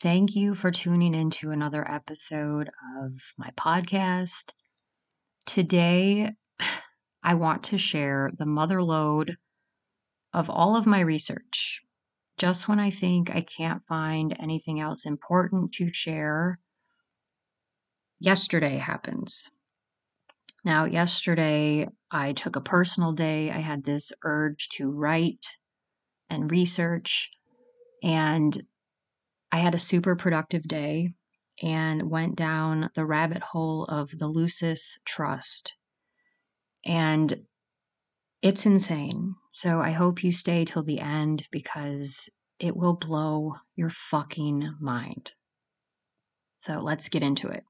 Thank you for tuning into another episode of my podcast. Today, I want to share the mother lode of all of my research. Just when I think I can't find anything else important to share, yesterday happens. Now, yesterday, I took a personal day. I had this urge to write and research. And I had a super productive day and went down the rabbit hole of the Lucis Trust. And it's insane. So I hope you stay till the end because it will blow your fucking mind. So let's get into it.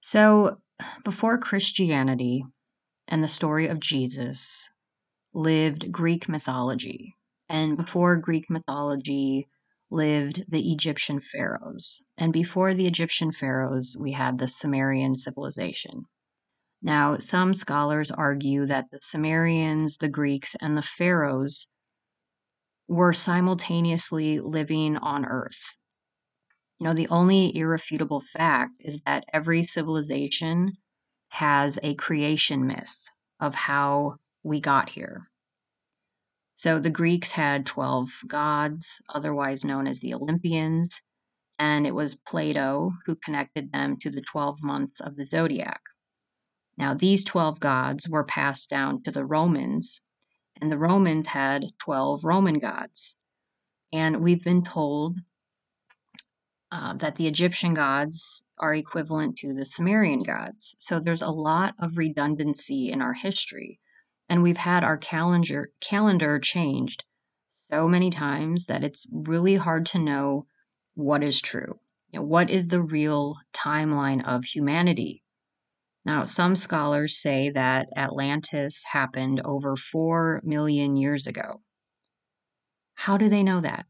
So, before Christianity and the story of Jesus, lived Greek mythology, and before Greek mythology lived the Egyptian pharaohs. And before the Egyptian pharaohs, we had the Sumerian civilization. Now, some scholars argue that the Sumerians, the Greeks, and the pharaohs were simultaneously living on Earth. You know, the only irrefutable fact is that every civilization has a creation myth of how we got here. So the Greeks had 12 gods, otherwise known as the Olympians, and it was Plato who connected them to the 12 months of the zodiac. Now, these 12 gods were passed down to the Romans, and the Romans had 12 Roman gods. And we've been told uh, that the Egyptian gods are equivalent to the Sumerian gods. So there's a lot of redundancy in our history and we've had our calendar calendar changed so many times that it's really hard to know what is true. You know, what is the real timeline of humanity? Now, some scholars say that Atlantis happened over 4 million years ago. How do they know that?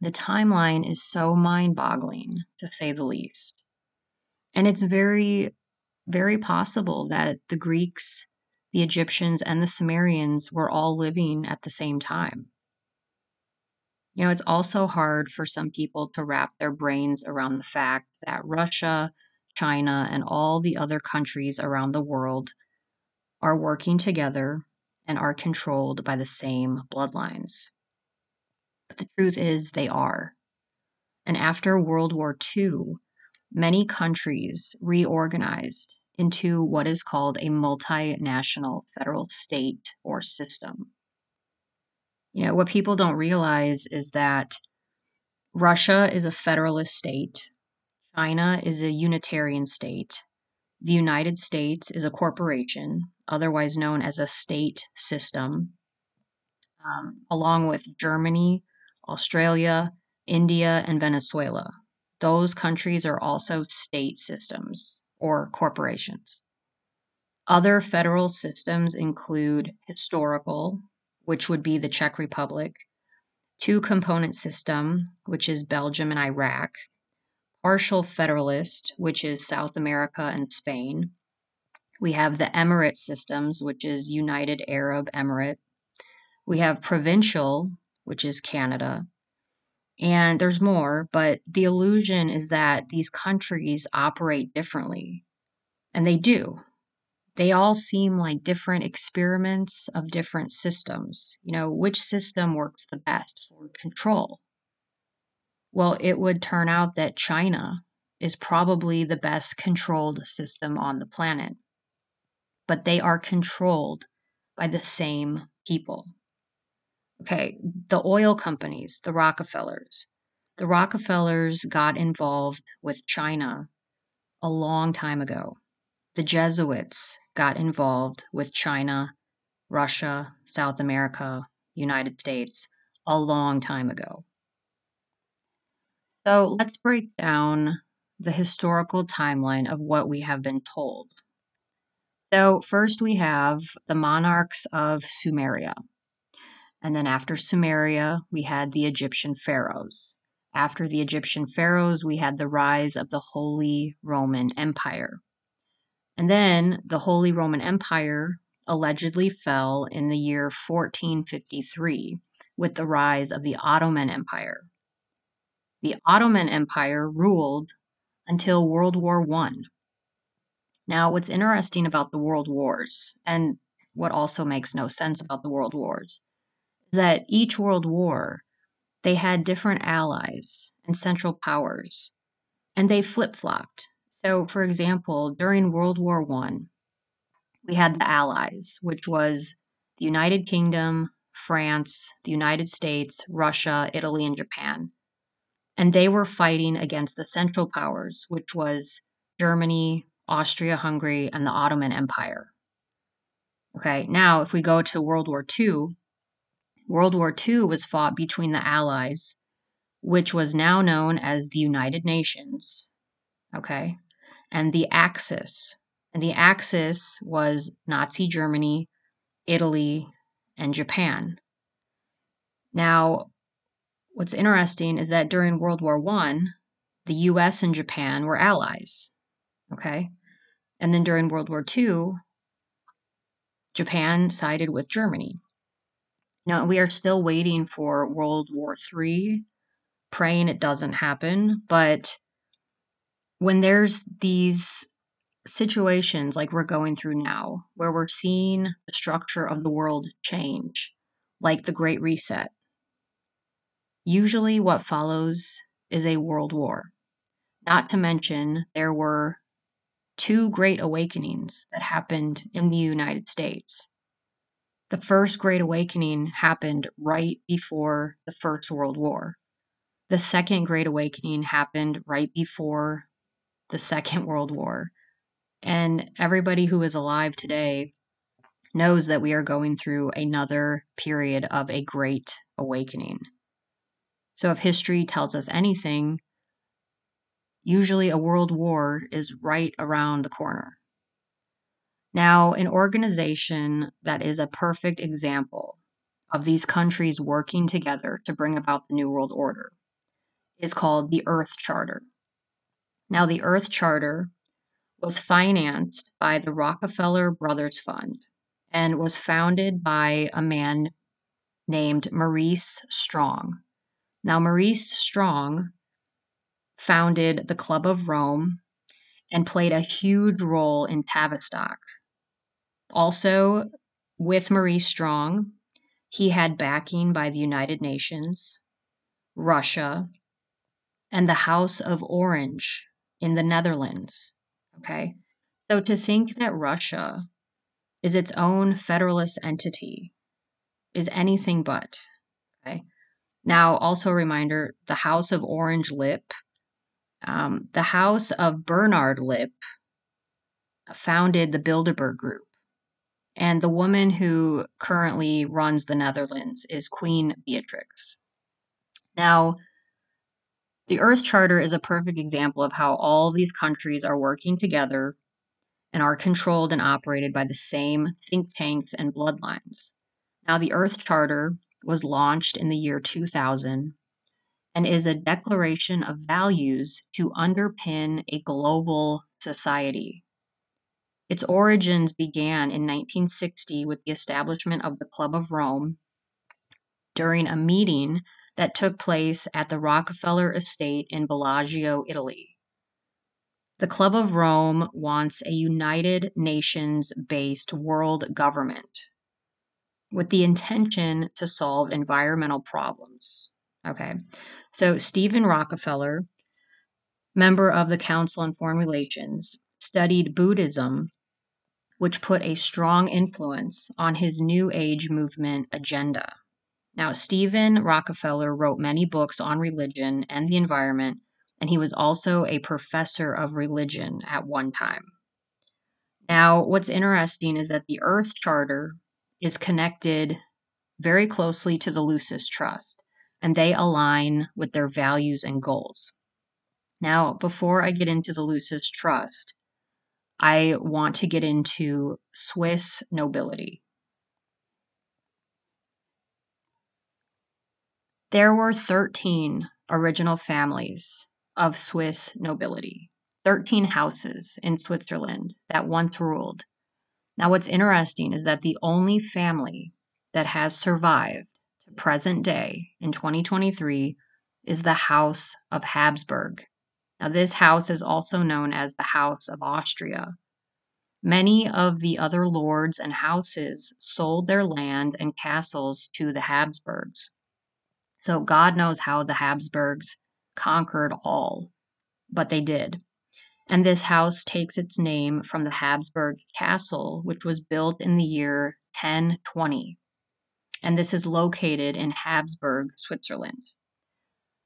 The timeline is so mind boggling, to say the least. And it's very, very possible that the Greeks the Egyptians and the Sumerians were all living at the same time. You know, it's also hard for some people to wrap their brains around the fact that Russia, China, and all the other countries around the world are working together and are controlled by the same bloodlines. But the truth is, they are. And after World War II, many countries reorganized into what is called a multinational federal state or system. You know, what people don't realize is that Russia is a federalist state, China is a unitarian state, the United States is a corporation, otherwise known as a state system, um, along with Germany, Australia, India, and Venezuela. Those countries are also state systems or corporations. Other federal systems include historical, which would be the Czech Republic, two component system, which is Belgium and Iraq, partial federalist, which is South America and Spain. We have the Emirate systems, which is United Arab Emirate. We have provincial, which is Canada. And there's more, but the illusion is that these countries operate differently. And they do. They all seem like different experiments of different systems. You know, which system works the best for control? Well, it would turn out that China is probably the best controlled system on the planet. But they are controlled by the same people. Okay, the oil companies, the Rockefellers. The Rockefellers got involved with China a long time ago. The Jesuits got involved with China, Russia, South America, United States a long time ago. So let's break down the historical timeline of what we have been told. So, first we have the monarchs of Sumeria. And then after Sumeria, we had the Egyptian pharaohs. After the Egyptian pharaohs, we had the rise of the Holy Roman Empire. And then the Holy Roman Empire allegedly fell in the year 1453 with the rise of the Ottoman Empire. The Ottoman Empire ruled until World War I. Now, what's interesting about the World Wars, and what also makes no sense about the World Wars, that each World War, they had different allies and central powers, and they flip flopped. So, for example, during World War One, we had the Allies, which was the United Kingdom, France, the United States, Russia, Italy, and Japan. And they were fighting against the Central Powers, which was Germany, Austria Hungary, and the Ottoman Empire. Okay, now if we go to World War II, World War II was fought between the Allies, which was now known as the United Nations, okay, and the Axis. And the Axis was Nazi Germany, Italy, and Japan. Now, what's interesting is that during World War One, the US and Japan were allies. Okay. And then during World War II, Japan sided with Germany. Now, we are still waiting for World War III, praying it doesn't happen. But when there's these situations like we're going through now, where we're seeing the structure of the world change, like the Great Reset, usually what follows is a world war. Not to mention, there were two great awakenings that happened in the United States. The first Great Awakening happened right before the First World War. The Second Great Awakening happened right before the Second World War. And everybody who is alive today knows that we are going through another period of a great awakening. So, if history tells us anything, usually a world war is right around the corner. Now, an organization that is a perfect example of these countries working together to bring about the New World Order is called the Earth Charter. Now, the Earth Charter was financed by the Rockefeller Brothers Fund and was founded by a man named Maurice Strong. Now, Maurice Strong founded the Club of Rome and played a huge role in Tavistock. Also, with Maurice Strong, he had backing by the United Nations, Russia, and the House of Orange in the Netherlands. Okay. So to think that Russia is its own federalist entity is anything but. Okay. Now, also a reminder the House of Orange Lippe um, the house of Bernhard Lippe founded the Bilderberg Group. And the woman who currently runs the Netherlands is Queen Beatrix. Now, the Earth Charter is a perfect example of how all these countries are working together and are controlled and operated by the same think tanks and bloodlines. Now, the Earth Charter was launched in the year 2000 and is a declaration of values to underpin a global society. Its origins began in 1960 with the establishment of the Club of Rome during a meeting that took place at the Rockefeller estate in Bellagio, Italy. The Club of Rome wants a United Nations based world government with the intention to solve environmental problems. Okay, so Stephen Rockefeller, member of the Council on Foreign Relations, studied Buddhism, which put a strong influence on his New Age movement agenda. Now, Stephen Rockefeller wrote many books on religion and the environment, and he was also a professor of religion at one time. Now, what's interesting is that the Earth Charter is connected very closely to the Lucis Trust and they align with their values and goals. Now, before I get into the Lucis Trust, I want to get into Swiss nobility. There were 13 original families of Swiss nobility, 13 houses in Switzerland that once ruled. Now, what's interesting is that the only family that has survived to present day in 2023 is the House of Habsburg. Now, this house is also known as the House of Austria. Many of the other lords and houses sold their land and castles to the Habsburgs. So, God knows how the Habsburgs conquered all, but they did. And this house takes its name from the Habsburg Castle, which was built in the year 1020. And this is located in Habsburg, Switzerland.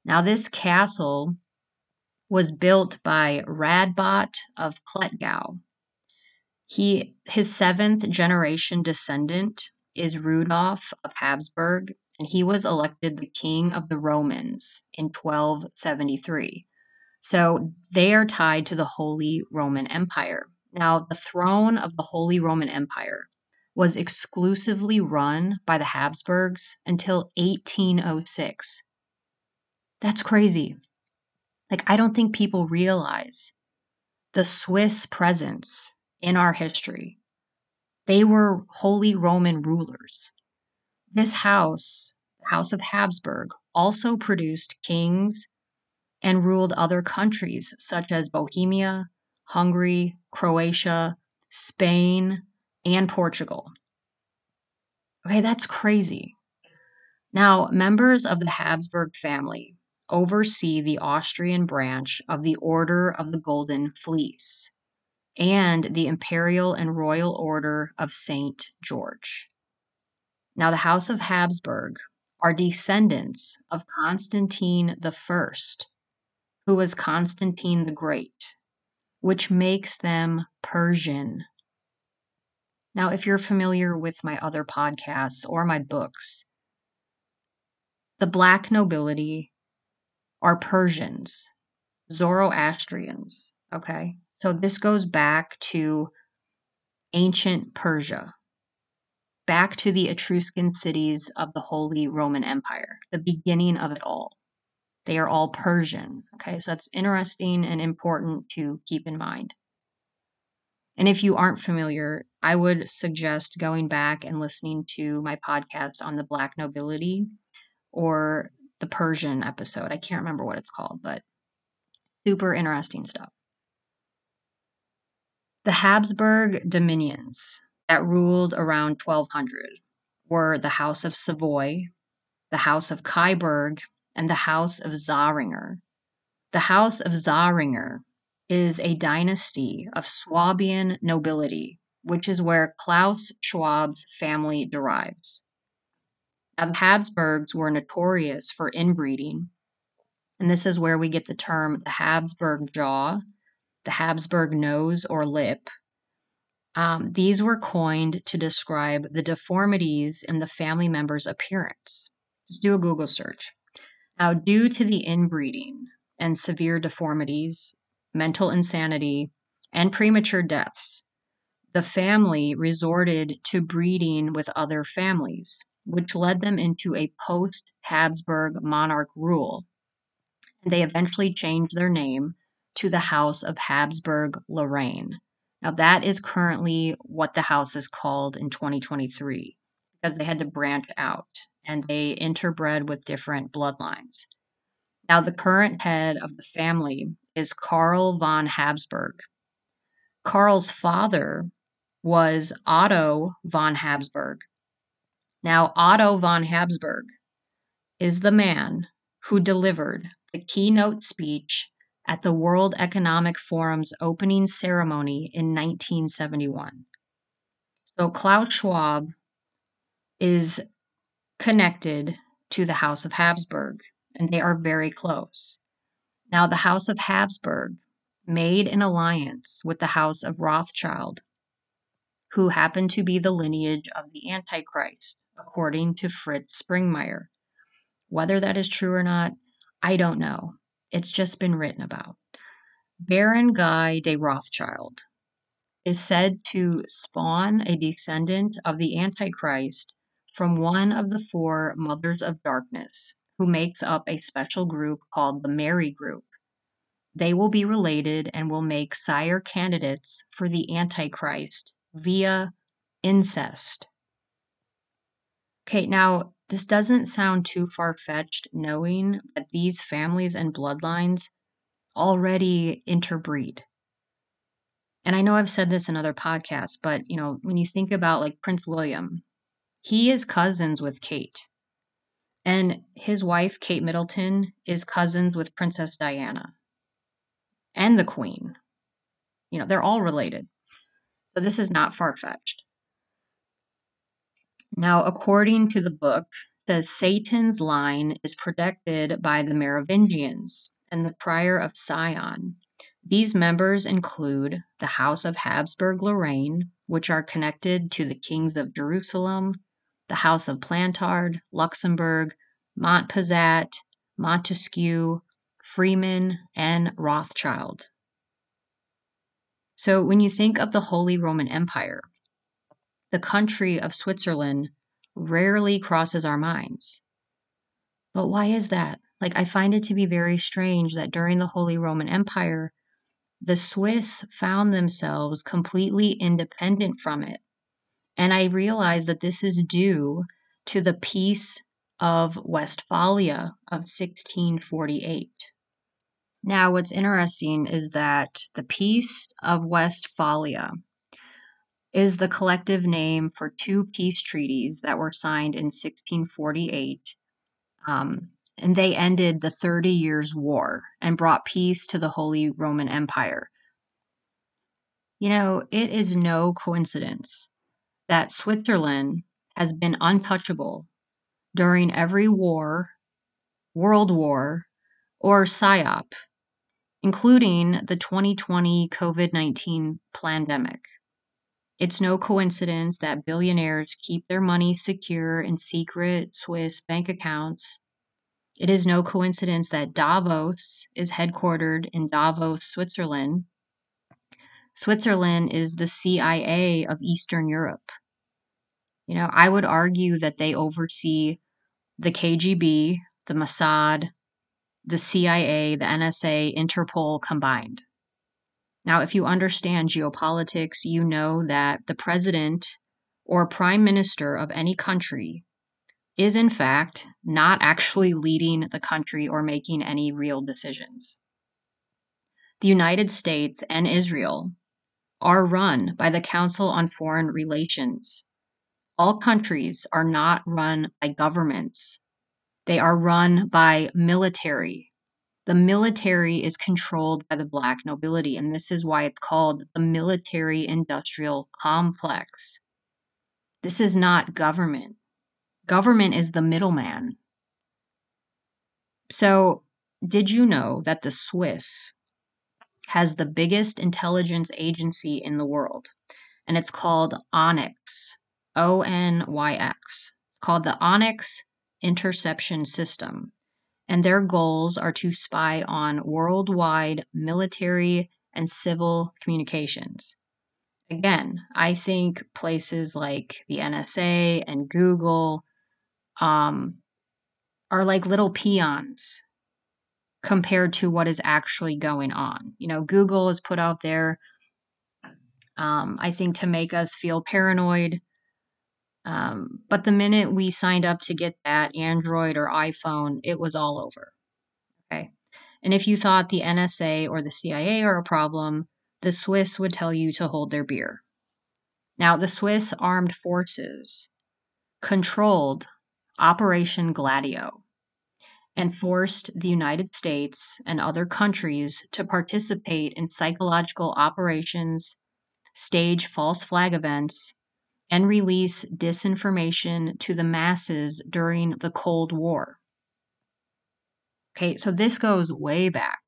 Now, this castle was built by Radbot of Klettgau. He, his seventh generation descendant is Rudolf of Habsburg, and he was elected the king of the Romans in 1273. So they are tied to the Holy Roman Empire. Now, the throne of the Holy Roman Empire was exclusively run by the Habsburgs until 1806. That's crazy. Like, I don't think people realize the Swiss presence in our history. They were Holy Roman rulers. This house, the House of Habsburg, also produced kings and ruled other countries such as Bohemia, Hungary, Croatia, Spain, and Portugal. Okay, that's crazy. Now, members of the Habsburg family oversee the Austrian branch of the Order of the Golden Fleece and the Imperial and Royal Order of St. George. Now, the House of Habsburg are descendants of Constantine I, who was Constantine the Great, which makes them Persian. Now, if you're familiar with my other podcasts or my books, the black nobility are Persians, Zoroastrians. Okay. So this goes back to ancient Persia, back to the Etruscan cities of the Holy Roman Empire, the beginning of it all. They are all Persian. Okay, so that's interesting and important to keep in mind. And if you aren't familiar, I would suggest going back and listening to my podcast on the Black nobility or the Persian episode. I can't remember what it's called, but super interesting stuff. The Habsburg dominions that ruled around 1200 were the House of Savoy, the House of Kyburg, and the House of Zähringer. The House of Zähringer is a dynasty of Swabian nobility, which is where Klaus Schwab's family derives. Now, the Habsburgs were notorious for inbreeding, and this is where we get the term the Habsburg jaw, the Habsburg nose or lip. Um, these were coined to describe the deformities in the family member's appearance. Just do a Google search. Now, due to the inbreeding and severe deformities, mental insanity, and premature deaths, the family resorted to breeding with other families, which led them into a post Habsburg monarch rule. And they eventually changed their name to the House of Habsburg Lorraine. Now, that is currently what the house is called in 2023 because they had to branch out and they interbred with different bloodlines. Now, the current head of the family is Karl von Habsburg. Karl's father was Otto von Habsburg. Now, Otto von Habsburg is the man who delivered the keynote speech at the World Economic Forum's opening ceremony in 1971. So, Klaus Schwab is connected to the House of Habsburg, and they are very close. Now, the House of Habsburg made an alliance with the House of Rothschild, who happened to be the lineage of the Antichrist, according to Fritz Springmeier. Whether that is true or not, I don't know. It's just been written about. Baron Guy de Rothschild is said to spawn a descendant of the Antichrist from one of the four Mothers of Darkness, who makes up a special group called the Mary Group. They will be related and will make sire candidates for the Antichrist via incest. Okay, now this doesn't sound too far fetched knowing that these families and bloodlines already interbreed. And I know I've said this in other podcasts, but you know, when you think about like Prince William, he is cousins with Kate. And his wife, Kate Middleton, is cousins with Princess Diana and the Queen. You know, they're all related. So this is not far fetched. Now, according to the book, says Satan's line is protected by the Merovingians and the Priory of Sion. These members include the House of Habsburg Lorraine, which are connected to the kings of Jerusalem, the House of Plantard, Luxembourg, Montpezat, Montesquieu, Freeman, and Rothschild. So, when you think of the Holy Roman Empire, the country of Switzerland rarely crosses our minds. But why is that? Like, I find it to be very strange that during the Holy Roman Empire, the Swiss found themselves completely independent from it. And I realize that this is due to the Peace of Westphalia of 1648. Now, what's interesting is that the Peace of Westphalia is the collective name for two peace treaties that were signed in 1648. Um, and they ended the Thirty Years' War and brought peace to the Holy Roman Empire. You know, it is no coincidence that Switzerland has been untouchable during every war, world war, or PSYOP, including the 2020 COVID 19 pandemic. It's no coincidence that billionaires keep their money secure in secret Swiss bank accounts. It is no coincidence that Davos is headquartered in Davos, Switzerland. Switzerland is the CIA of Eastern Europe. You know, I would argue that they oversee the KGB, the Mossad, the CIA, the NSA, Interpol combined. Now, if you understand geopolitics, you know that the president or prime minister of any country is, in fact, not actually leading the country or making any real decisions. The United States and Israel are run by the Council on Foreign Relations. All countries are not run by governments, they are run by military the military is controlled by the black nobility, and this is why it's called the military industrial complex. This is not government. Government is the middleman. So, did you know that the Swiss has the biggest intelligence agency in the world? And it's called Onyx, O N Y X. It's called the Onyx Interception System and their goals are to spy on worldwide military and civil communications. Again, I think places like the NSA and Google um, are like little peons compared to what is actually going on. You know, Google is put out there, um, I think, to make us feel paranoid um, but the minute we signed up to get that Android or iPhone, it was all over. Okay. And if you thought the NSA or the CIA are a problem, the Swiss would tell you to hold their beer. Now, the Swiss armed forces controlled Operation Gladio and forced the United States and other countries to participate in psychological operations, stage false flag events, and release disinformation to the masses during the Cold War. Okay, so this goes way back.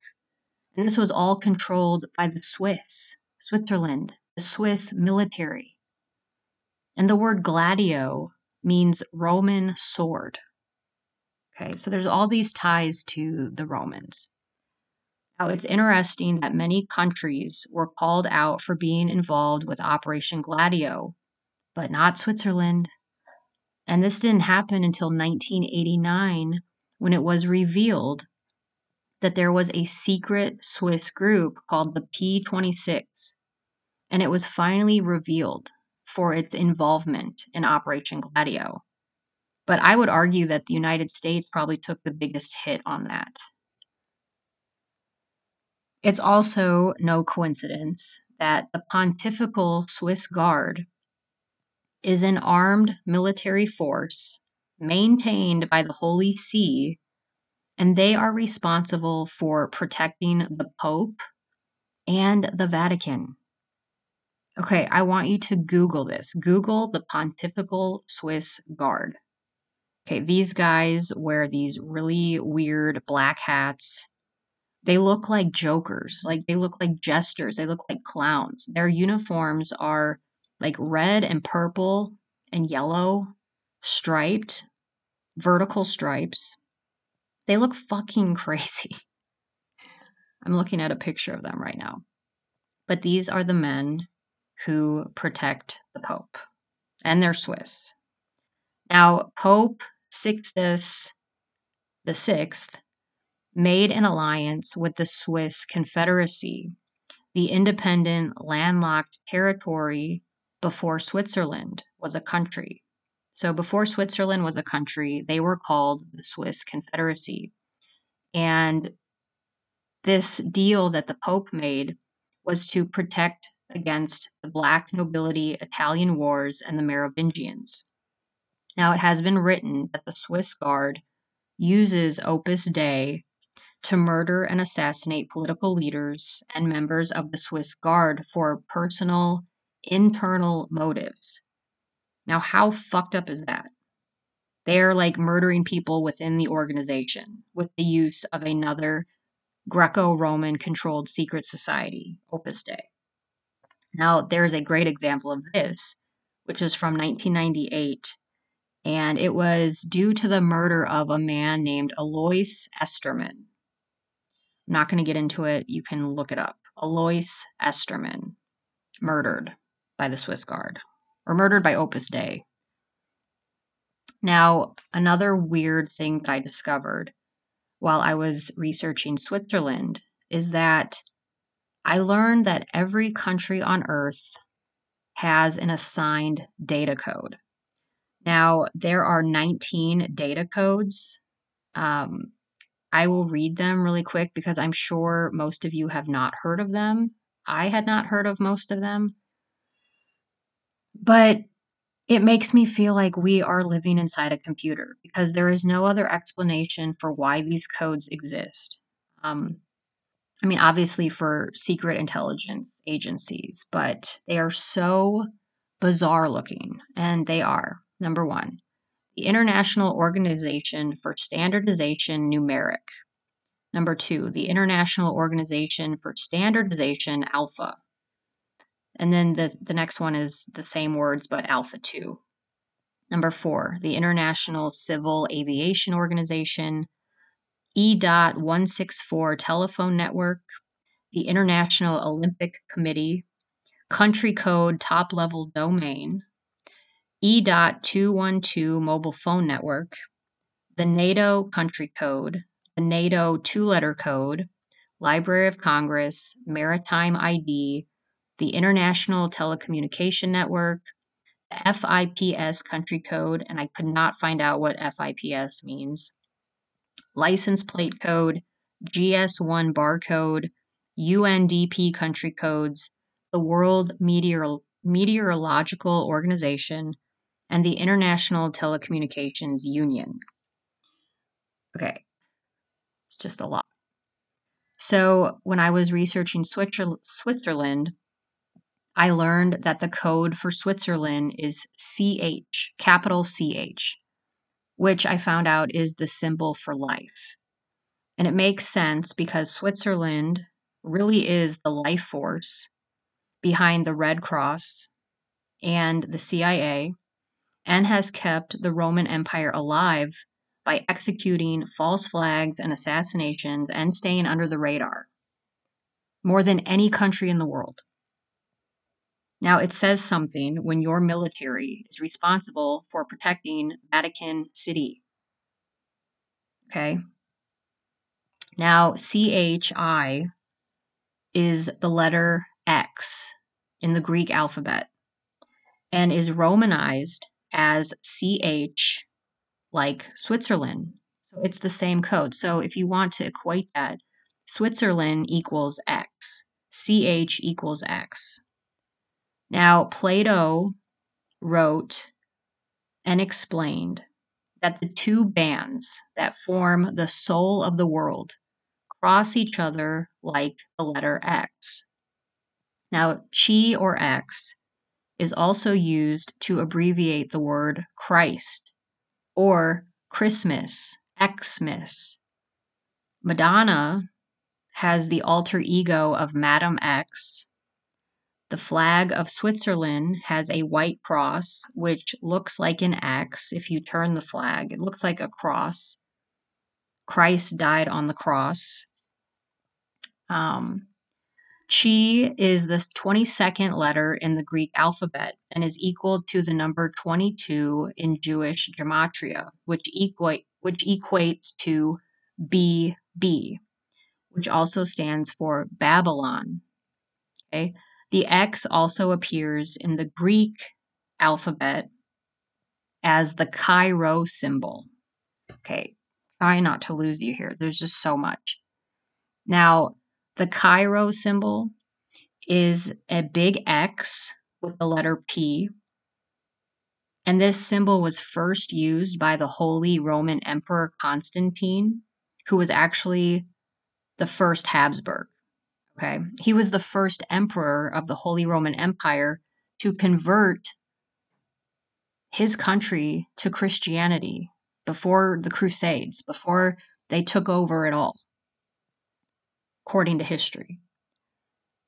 And this was all controlled by the Swiss, Switzerland, the Swiss military. And the word gladio means Roman sword. Okay, so there's all these ties to the Romans. Now, it's interesting that many countries were called out for being involved with Operation Gladio but not Switzerland. And this didn't happen until 1989 when it was revealed that there was a secret Swiss group called the P26. And it was finally revealed, for its involvement in Operation Gladio. But I would argue that the United States probably took the biggest hit on that. It's also no coincidence that the Pontifical Swiss Guard is an armed military force maintained by the Holy See, and they are responsible for protecting the Pope and the Vatican. Okay, I want you to Google this. Google the Pontifical Swiss Guard. Okay, these guys wear these really weird black hats. They look like jokers, like they look like jesters, they look like clowns. Their uniforms are like red and purple and yellow, striped, vertical stripes. They look fucking crazy. I'm looking at a picture of them right now. But these are the men who protect the Pope, and they're Swiss. Now, Pope Sixtus the Sixth made an alliance with the Swiss Confederacy, the independent landlocked territory before Switzerland was a country. So, before Switzerland was a country, they were called the Swiss Confederacy. And this deal that the Pope made was to protect against the Black nobility Italian wars and the Merovingians. Now, it has been written that the Swiss Guard uses Opus Dei to murder and assassinate political leaders and members of the Swiss Guard for personal, internal motives. Now, how fucked up is that? They're like murdering people within the organization with the use of another Greco Roman controlled secret society, Opus Dei. Now, there's a great example of this, which is from 1998 and it was due to the murder of a man named Alois Estermann. I'm not going to get into it. You can look it up. Alois Estermann, murdered by the Swiss Guard, or murdered by Opus Dei. Now, another weird thing that I discovered while I was researching Switzerland is that I learned that every country on earth has an assigned data code. Now, there are 19 data codes. Um, I will read them really quick because I'm sure most of you have not heard of them. I had not heard of most of them. But it makes me feel like we are living inside a computer because there is no other explanation for why these codes exist. Um, I mean, obviously for secret intelligence agencies, but they are so bizarre looking, and they are. Number one, the International Organization for Standardization Numeric. Number two, the International Organization for Standardization Alpha. And then the, the next one is the same words but Alpha 2. Number four, the International Civil Aviation Organization, E.164 164 Telephone Network, the International Olympic Committee, Country Code Top Level Domain, E.212 mobile phone network, the NATO country code, the NATO two letter code, Library of Congress, Maritime ID, the International Telecommunication Network, the FIPS country code, and I could not find out what FIPS means, license plate code, GS1 barcode, UNDP country codes, the World Meteor- Meteorological Organization, and the International Telecommunications Union. Okay, it's just a lot. So, when I was researching Switzerland, I learned that the code for Switzerland is CH, capital CH, which I found out is the symbol for life. And it makes sense because Switzerland really is the life force behind the Red Cross and the CIA and has kept the Roman Empire alive by executing false flags and assassinations and staying under the radar more than any country in the world. Now, it says something when your military is responsible for protecting Vatican City. Okay. Now, CHI is the letter X in the Greek alphabet. and is Romanized as CH like Switzerland. So it's the same code. So if you want to equate that, Switzerland equals X, CH equals X. Now, Plato wrote and explained that the two bands that form the soul of the world cross each other like the letter X. Now, chi or X is also used to abbreviate the word Christ or Christmas, Xmas. Madonna has the alter ego of Madam X. The flag of Switzerland has a white cross, which looks like an X if you turn the flag. It looks like a cross. Christ died on the cross. Um, Chi is the 22nd letter in the Greek alphabet and is equal to the number 22 in Jewish gematria, which, equate, which equates to BB, which also stands for Babylon. Okay? The X also appears in the Greek alphabet as the Chi Rho symbol. Okay, try not to lose you here. There's just so much. Now, the Chi Rho symbol is a big X with the letter P. And this symbol was first used by the Holy Roman Emperor Constantine, who was actually the first Habsburg. Okay. He was the first emperor of the Holy Roman Empire to convert his country to Christianity before the Crusades, before they took over it all according to history.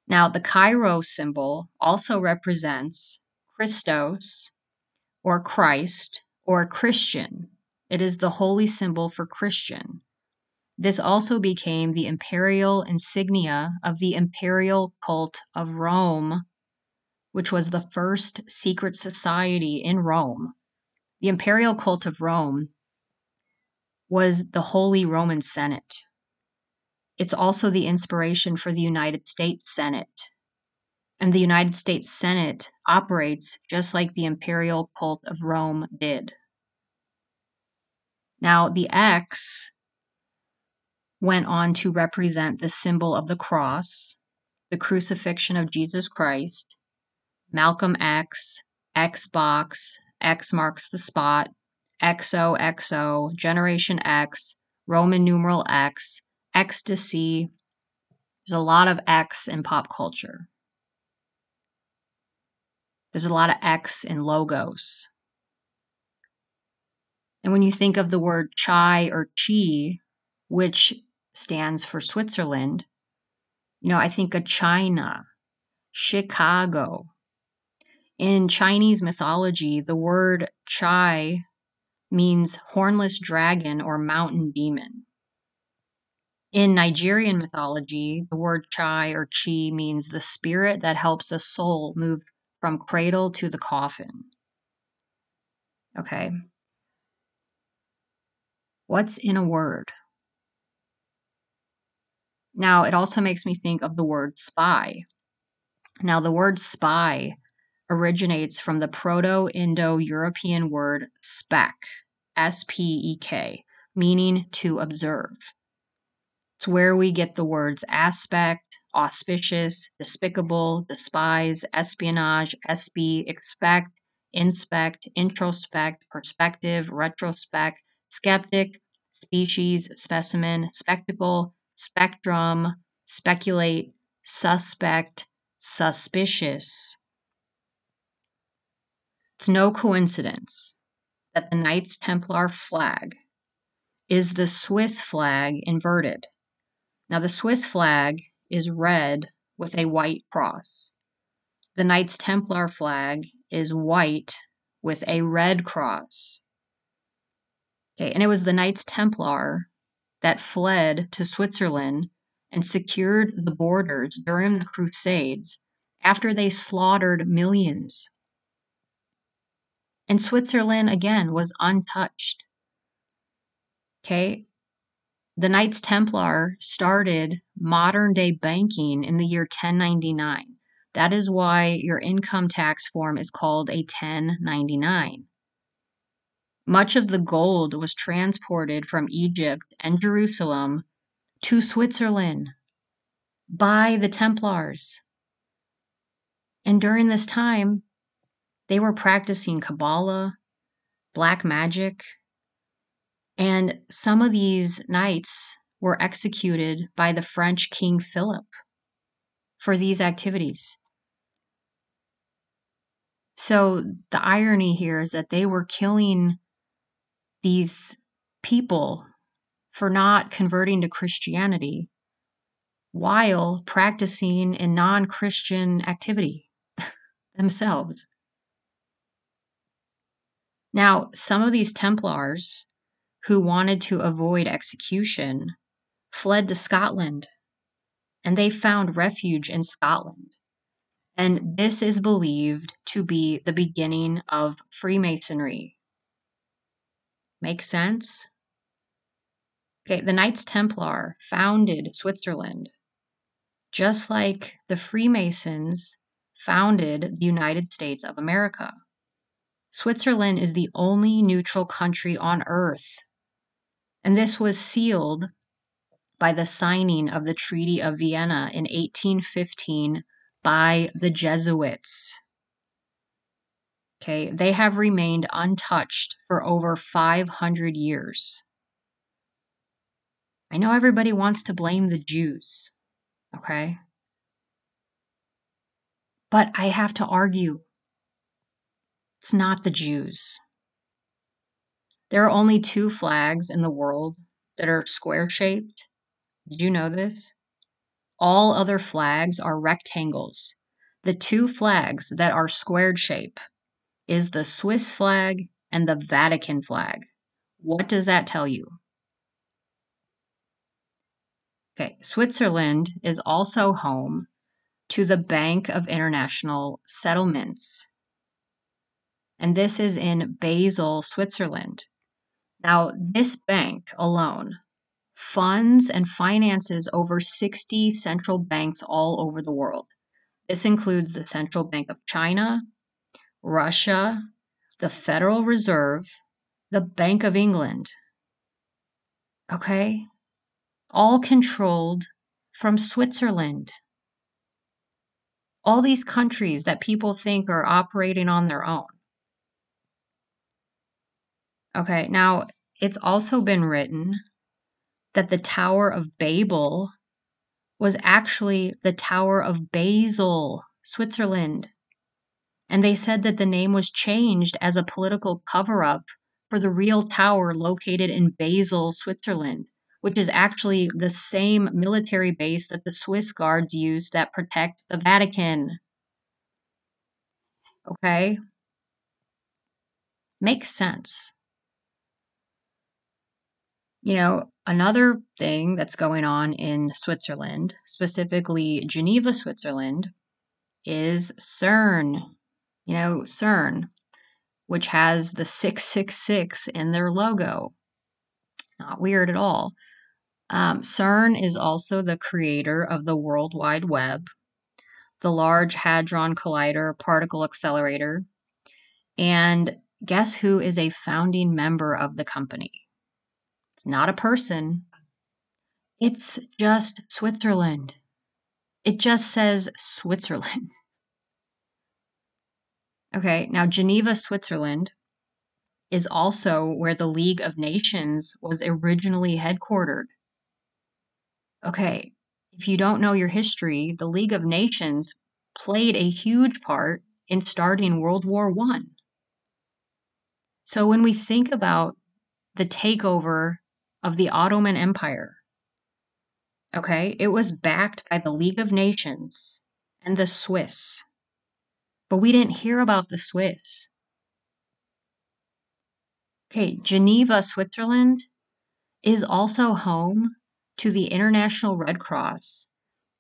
Now, the Rho symbol also represents Christos or Christ or Christian. It is the holy symbol for Christian. This also became the imperial insignia of the imperial cult of Rome, which was the first secret society in Rome. The imperial cult of Rome was the Holy Roman Senate. It's also the inspiration for the United States Senate. And the United States Senate operates just like the imperial cult of Rome did. Now, the X went on to represent the symbol of the cross, the crucifixion of Jesus Christ, Malcolm X, Xbox, X marks the spot, XOXO, Generation X, Roman numeral X, ecstasy. There's a lot of X in pop culture. There's a lot of X in logos. And when you think of the word chai or chi, which stands for Switzerland, you know, I think of China, Chicago. In Chinese mythology, the word chai means hornless dragon or mountain demon. In Nigerian mythology, the word chai or chi means the spirit that helps a soul move from cradle to the coffin. Okay. What's in a word? Now, it also makes me think of the word spy. Now, the word spy originates from the Proto Indo European word spek, S P E K, meaning to observe. It's where we get the words aspect, auspicious, despicable, despise, espionage, SB, expect, inspect, introspect, perspective, retrospect, skeptic, species, specimen, spectacle, spectrum, speculate, suspect, suspicious. It's no coincidence that the Knights Templar flag is the Swiss flag inverted. Now, the Swiss flag is red with a white cross. The Knights Templar flag is white with a red cross. Okay, and it was the Knights Templar that fled to Switzerland and secured the borders during the Crusades after they slaughtered millions. And Switzerland, again, was untouched. Okay, the Knights Templar started modern day banking in the year 1099. That is why your income tax form is called a 1099. Much of the gold was transported from Egypt and Jerusalem to Switzerland by the Templars. And during this time, they were practicing Kabbalah, black magic, and some of these knights were executed by the French King Philip for these activities. So the irony here is that they were killing these people for not converting to Christianity while practicing in non Christian activity themselves. Now, some of these Templars who wanted to avoid execution fled to Scotland and they found refuge in Scotland. And this is believed to be the beginning of Freemasonry. Make sense? Okay, the Knights Templar founded Switzerland, just like the Freemasons founded the United States of America. Switzerland is the only neutral country on earth, and this was sealed by the signing of the Treaty of Vienna in 1815 by the Jesuits. Okay, they have remained untouched for over 500 years. I know everybody wants to blame the Jews, okay? But I have to argue it's not the Jews. There are only two flags in the world that are square shaped. Did you know this? All other flags are rectangles. The two flags that are squared shape is the Swiss flag and the Vatican flag. What does that tell you? Okay, Switzerland is also home to the Bank of International Settlements. And this is in Basel, Switzerland. Now, this bank alone funds and finances over 60 central banks all over the world. This includes the Central Bank of China, Russia, the Federal Reserve, the Bank of England. Okay? all controlled from Switzerland. All these countries that people think are operating on their own. Okay, now it's also been written that the Tower of Babel was actually the Tower of Basel, Switzerland. And they said that the name was changed as a political cover up for the real tower located in Basel, Switzerland which is actually the same military base that the Swiss guards use that protect the Vatican. Okay? Makes sense. You know, another thing that's going on in Switzerland, specifically Geneva, Switzerland, is CERN. You know, CERN, which has the 666 in their logo. Not weird at all. Um, CERN is also the creator of the World Wide Web, the Large Hadron Collider Particle Accelerator, and guess who is a founding member of the company? It's not a person, it's just Switzerland. It just says Switzerland. Okay, now Geneva, Switzerland is also where the League of Nations was originally headquartered. Okay, if you don't know your history, the League of Nations played a huge part in starting World War One. So when we think about the takeover of the Ottoman Empire, okay, it was backed by the League of Nations and the Swiss. But we didn't hear about the Swiss. Okay, Geneva, Switzerland is also home to the International Red Cross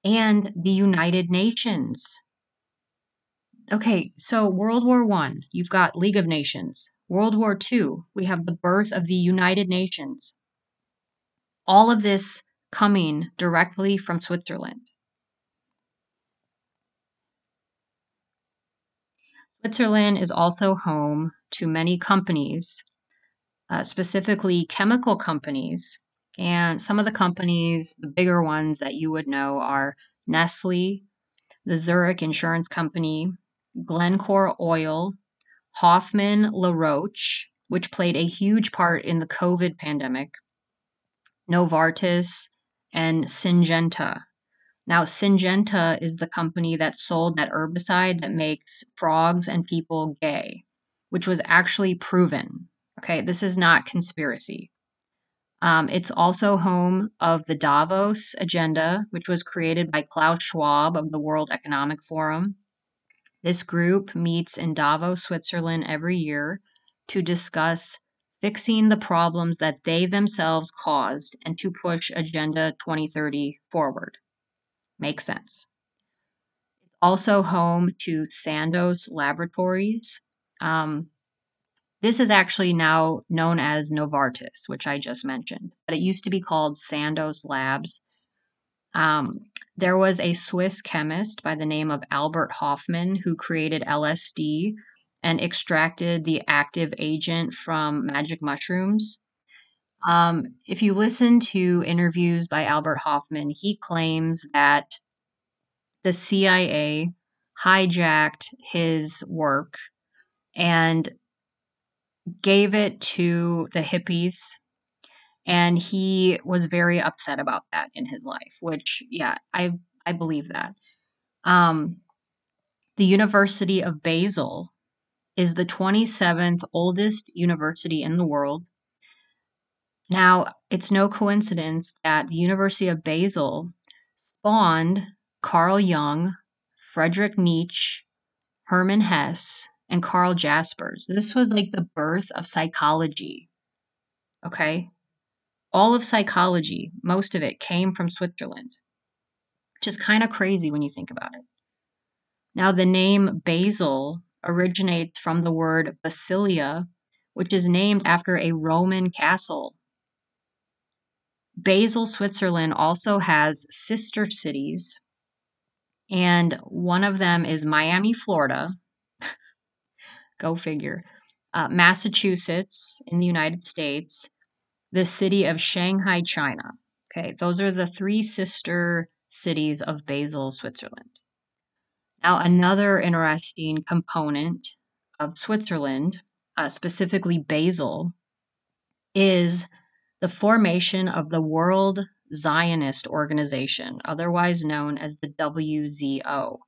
and the United Nations. Okay, so World War One, you've got League of Nations. World War Two, we have the birth of the United Nations. All of this coming directly from Switzerland. Switzerland is also home to many companies, uh, specifically chemical companies. And some of the companies, the bigger ones that you would know, are Nestle, the Zurich Insurance Company, Glencore Oil, Hoffmann La Roche, which played a huge part in the COVID pandemic, Novartis, and Syngenta. Now, Syngenta is the company that sold that herbicide that makes frogs and people gay, which was actually proven. Okay, this is not conspiracy. Um, it's also home of the Davos Agenda, which was created by Klaus Schwab of the World Economic Forum. This group meets in Davos, Switzerland every year to discuss fixing the problems that they themselves caused and to push Agenda 2030 forward. Makes sense. It's also home to Sandoz Laboratories. Um, this is actually now known as Novartis, which I just mentioned, but it used to be called Sandoz Labs. Um, there was a Swiss chemist by the name of Albert Hofmann who created LSD and extracted the active agent from magic mushrooms. Um, if you listen to interviews by Albert Hofmann, he claims that the CIA hijacked his work and gave it to the hippies. And he was very upset about that in his life, which, yeah, I, I believe that. Um, the University of Basel is the 27th oldest university in the world. Now, it's no coincidence that the University of Basel spawned Carl Jung, Friedrich Nietzsche, Hermann Hesse, and Carl Jaspers. This was like the birth of psychology. Okay? All of psychology, most of it came from Switzerland, which is kind of crazy when you think about it. Now, the name Basel originates from the word Basilia, which is named after a Roman castle. Basel, Switzerland also has sister cities, and one of them is Miami, Florida. Go figure. Uh, Massachusetts in the United States, the city of Shanghai, China. Okay, those are the three sister cities of Basel, Switzerland. Now, another interesting component of Switzerland, uh, specifically Basel, is the formation of the World Zionist Organization, otherwise known as the WZO.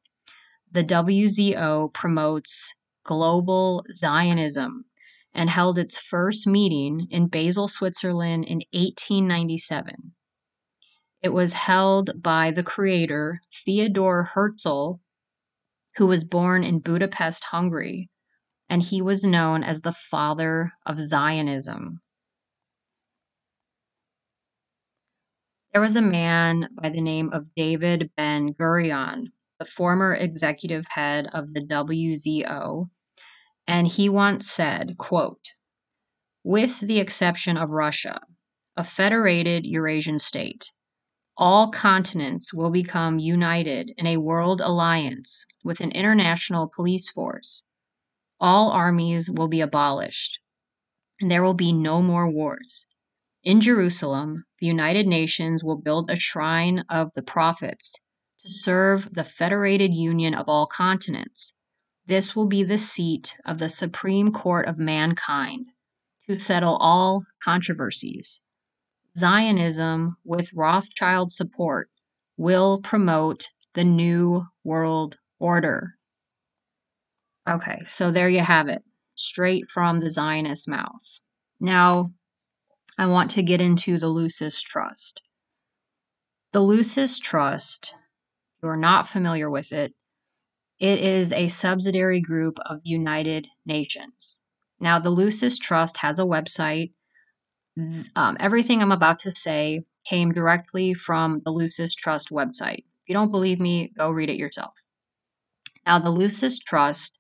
The WZO promotes global Zionism and held its first meeting in Basel, Switzerland in 1897. It was held by the creator Theodor Herzl who was born in Budapest, Hungary, and he was known as the father of Zionism. There was a man by the name of David Ben Gurion, the former executive head of the WZO, and he once said, quote, with the exception of Russia, a federated Eurasian state, all continents will become united in a world alliance with an international police force. All armies will be abolished, and there will be no more wars. In Jerusalem, the United Nations will build a shrine of the prophets to serve the federated union of all continents. This will be the seat of the Supreme Court of mankind to settle all controversies. Zionism, with Rothschild support, will promote the New World Order. Okay, so there you have it, straight from the Zionist mouth. Now, I want to get into the Lucis Trust. The Lucis Trust, if you're not familiar with it, it is a subsidiary group of United Nations. Now, the Lucis Trust has a website um, everything I'm about to say came directly from the Lucis Trust website. If you don't believe me, go read it yourself. Now, the Lucis Trust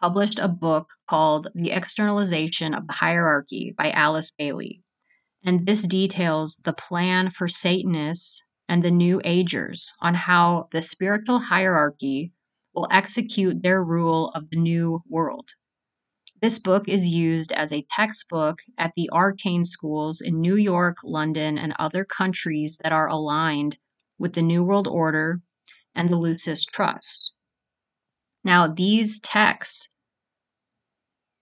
published a book called The Externalization of the Hierarchy by Alice Bailey. And this details the plan for Satanists and the New Agers on how the spiritual hierarchy will execute their rule of the new world. This book is used as a textbook at the arcane schools in New York, London, and other countries that are aligned with the New World Order and the Lucis Trust. Now, these texts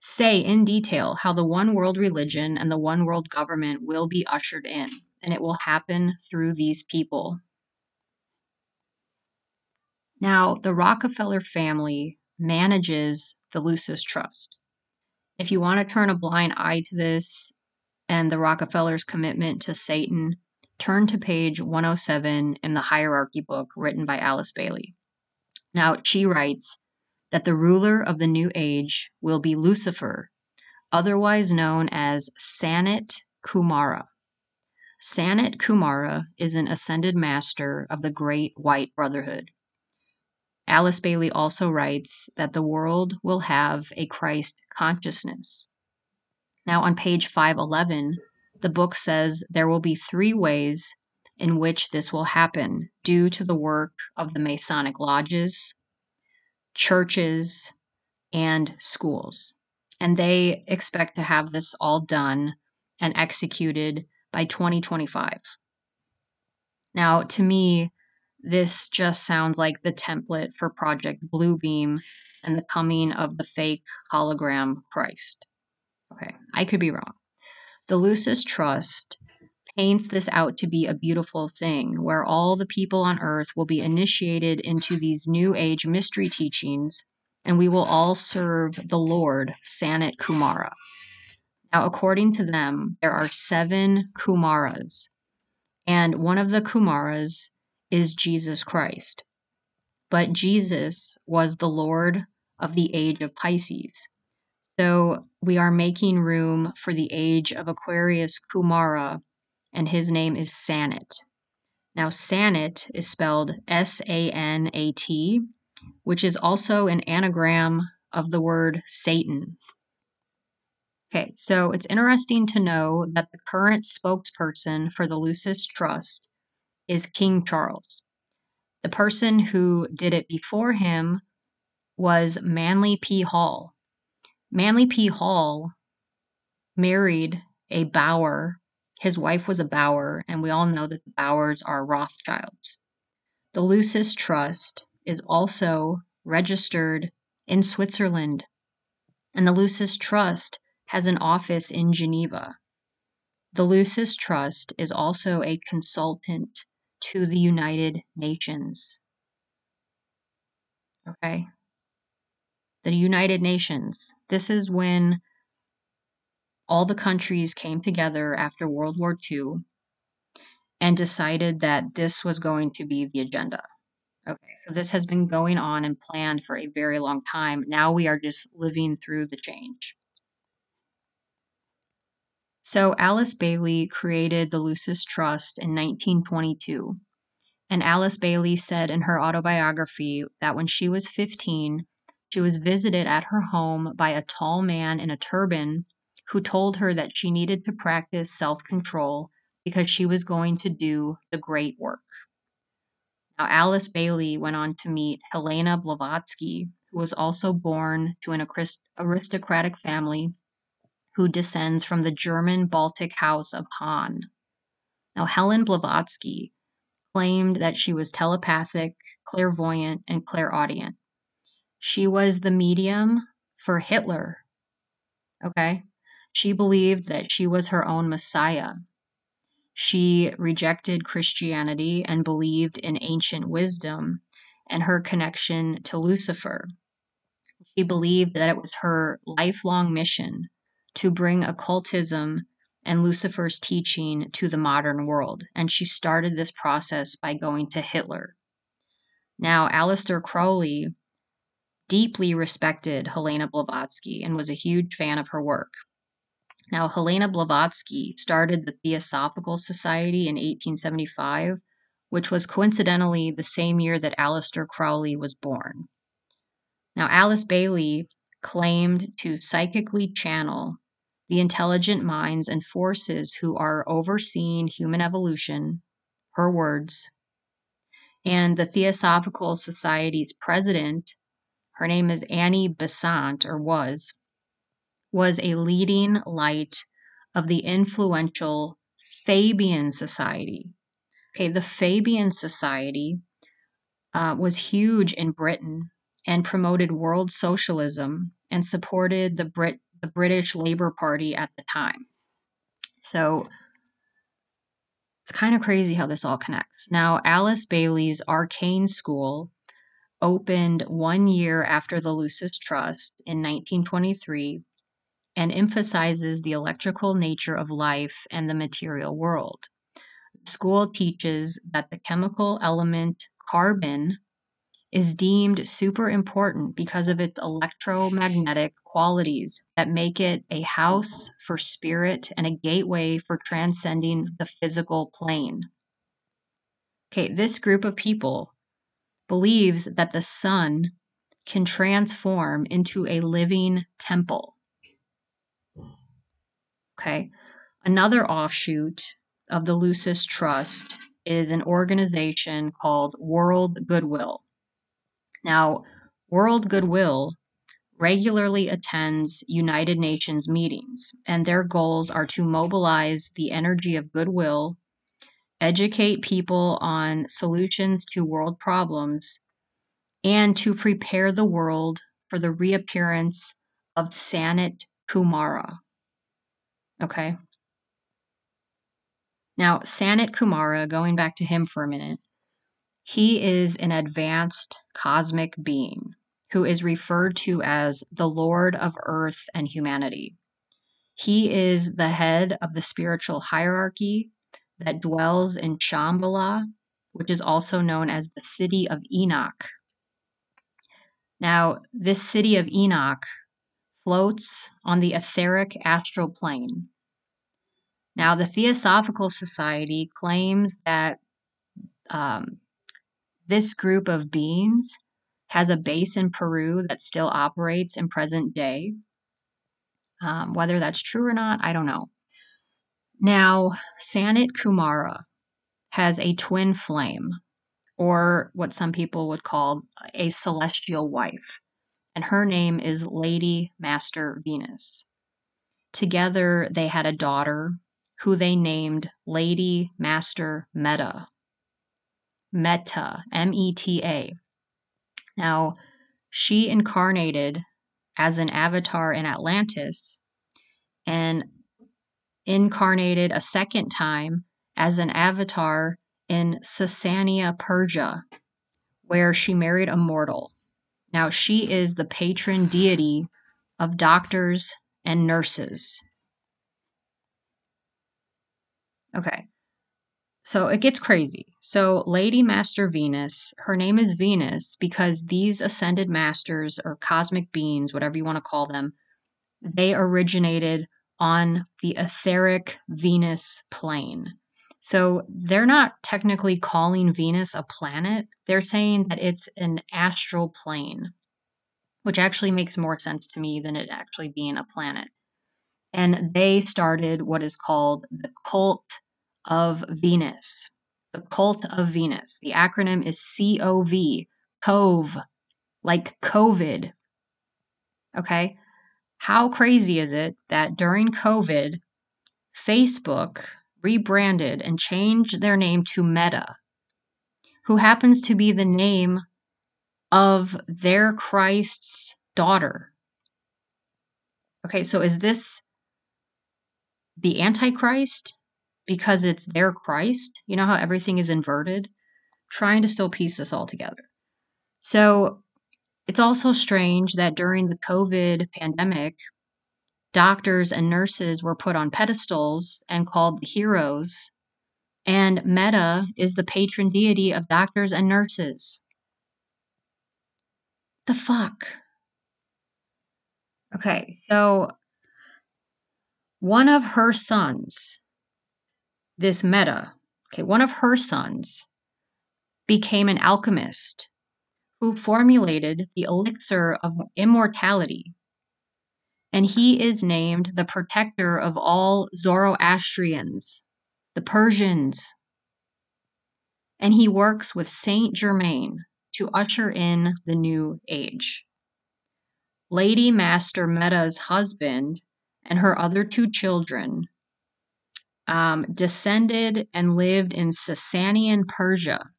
say in detail how the one world religion and the one world government will be ushered in, and it will happen through these people. Now, the Rockefeller family manages the Lucis Trust. If you want to turn a blind eye to this and the Rockefellers' commitment to Satan, turn to page 107 in the Hierarchy book written by Alice Bailey. Now, she writes that the ruler of the new age will be Lucifer, otherwise known as Sanat Kumara. Sanat Kumara is an ascended master of the Great White Brotherhood. Alice Bailey also writes that the world will have a Christ consciousness. Now, on page 511, the book says there will be three ways in which this will happen due to the work of the Masonic lodges, churches, and schools. And they expect to have this all done and executed by 2025. Now, to me, this just sounds like the template for Project Bluebeam and the coming of the fake hologram Christ. Okay, I could be wrong. The Lucis Trust paints this out to be a beautiful thing where all the people on earth will be initiated into these new age mystery teachings and we will all serve the Lord, Sanat Kumara. Now, according to them, there are seven Kumaras, and one of the Kumaras is Jesus Christ. But Jesus was the Lord of the age of Pisces. So we are making room for the age of Aquarius Kumara, and his name is Sanat. Now, Sanat is spelled S A N A T, which is also an anagram of the word Satan. Okay, so it's interesting to know that the current spokesperson for the Lucis Trust is King Charles. The person who did it before him was Manly P. Hall. Manly P. Hall married a Bauer. His wife was a Bauer, and we all know that the Bauers are Rothschilds. The Lucis Trust is also registered in Switzerland, and the Lucis Trust has an office in Geneva. The Lucis Trust is also a consultant to the United Nations. Okay? The United Nations. This is when all the countries came together after World War II and decided that this was going to be the agenda. Okay, so this has been going on and planned for a very long time. Now we are just living through the change. So Alice Bailey created the Lucis Trust in 1922. And Alice Bailey said in her autobiography that when she was 15, she was visited at her home by a tall man in a turban who told her that she needed to practice self control because she was going to do the great work. Now, Alice Bailey went on to meet Helena Blavatsky, who was also born to an aristocratic family who descends from the German Baltic House of Hahn. Now, Helen Blavatsky claimed that she was telepathic, clairvoyant, and clairaudient. She was the medium for Hitler. Okay? She believed that she was her own Messiah. She rejected Christianity and believed in ancient wisdom and her connection to Lucifer. She believed that it was her lifelong mission to bring occultism and Lucifer's teaching to the modern world. And she started this process by going to Hitler. Now, Aleister Crowley deeply respected Helena Blavatsky and was a huge fan of her work. Now, Helena Blavatsky started the Theosophical Society in 1875, which was coincidentally the same year that Aleister Crowley was born. Now, Alice Bailey claimed to psychically channel the intelligent minds and forces who are overseeing human evolution, her words, and the Theosophical Society's president, her name is Annie Besant, or was, was a leading light of the influential Fabian Society. Okay, the Fabian Society uh, was huge in Britain and promoted world socialism and supported the Brit the British Labour Party at the time. So it's kind of crazy how this all connects. Now, Alice Bailey's Arcane School opened one year after the Lucis Trust in 1923 and emphasizes the electrical nature of life and the material world. The school teaches that the chemical element carbon is deemed super important because of its electromagnetic qualities that make it a house for spirit and a gateway for transcending the physical plane. Okay, this group of people believes that the sun can transform into a living temple. Okay, another offshoot of the Lucis Trust is an organization called World Goodwill. Now, World Goodwill regularly attends United Nations meetings, and their goals are to mobilize the energy of goodwill, educate people on solutions to world problems, and to prepare the world for the reappearance of Sanat Kumara. Okay. Now, Sanat Kumara, going back to him for a minute, he is an advanced cosmic being who is referred to as the Lord of Earth and humanity. He is the head of the spiritual hierarchy that dwells in Shambhala, which is also known as the city of Enoch. Now, this city of Enoch floats on the etheric astral plane. Now, the Theosophical Society claims that um, this group of beings has a base in Peru that still operates in present day. Um, whether that's true or not, I don't know. Now, Sanat Kumara has a twin flame, or what some people would call a celestial wife, and her name is Lady Master Venus. Together, they had a daughter who they named Lady Master Meta. Meta, M E T A. Now, she incarnated as an avatar in Atlantis and incarnated a second time as an avatar in Sasania, Persia, where she married a mortal. Now, she is the patron deity of doctors and nurses. Okay. So it gets crazy. So, Lady Master Venus, her name is Venus because these ascended masters or cosmic beings, whatever you want to call them, they originated on the etheric Venus plane. So, they're not technically calling Venus a planet, they're saying that it's an astral plane, which actually makes more sense to me than it actually being a planet. And they started what is called the cult of Venus. The Cult of Venus. The acronym is COV, COVE, like COVID. Okay? How crazy is it that during COVID, Facebook rebranded and changed their name to Meta, who happens to be the name of their Christ's daughter? Okay, so is this the Antichrist? Because it's their Christ. You know how everything is inverted? Trying to still piece this all together. So it's also strange that during the COVID pandemic, doctors and nurses were put on pedestals and called the heroes. And Meta is the patron deity of doctors and nurses. The fuck? Okay, so one of her sons this Meta, okay, one of her sons, became an alchemist who formulated the elixir of immortality. And he is named the protector of all Zoroastrians, the Persians. And he works with Saint Germain to usher in the new age. Lady Master Meta's husband and her other two children um, descended and lived in Sasanian Persia.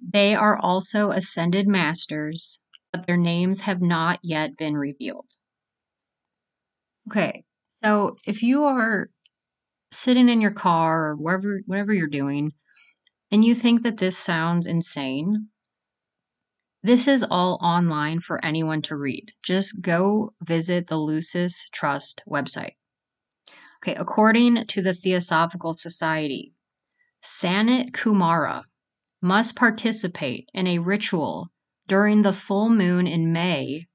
They are also ascended masters, but their names have not yet been revealed. Okay, so if you are sitting in your car or wherever whatever you're doing, and you think that this sounds insane, this is all online for anyone to read. Just go visit the Lucis Trust website. Okay, according to the Theosophical Society, Sanat Kumara must participate in a ritual during the full moon in May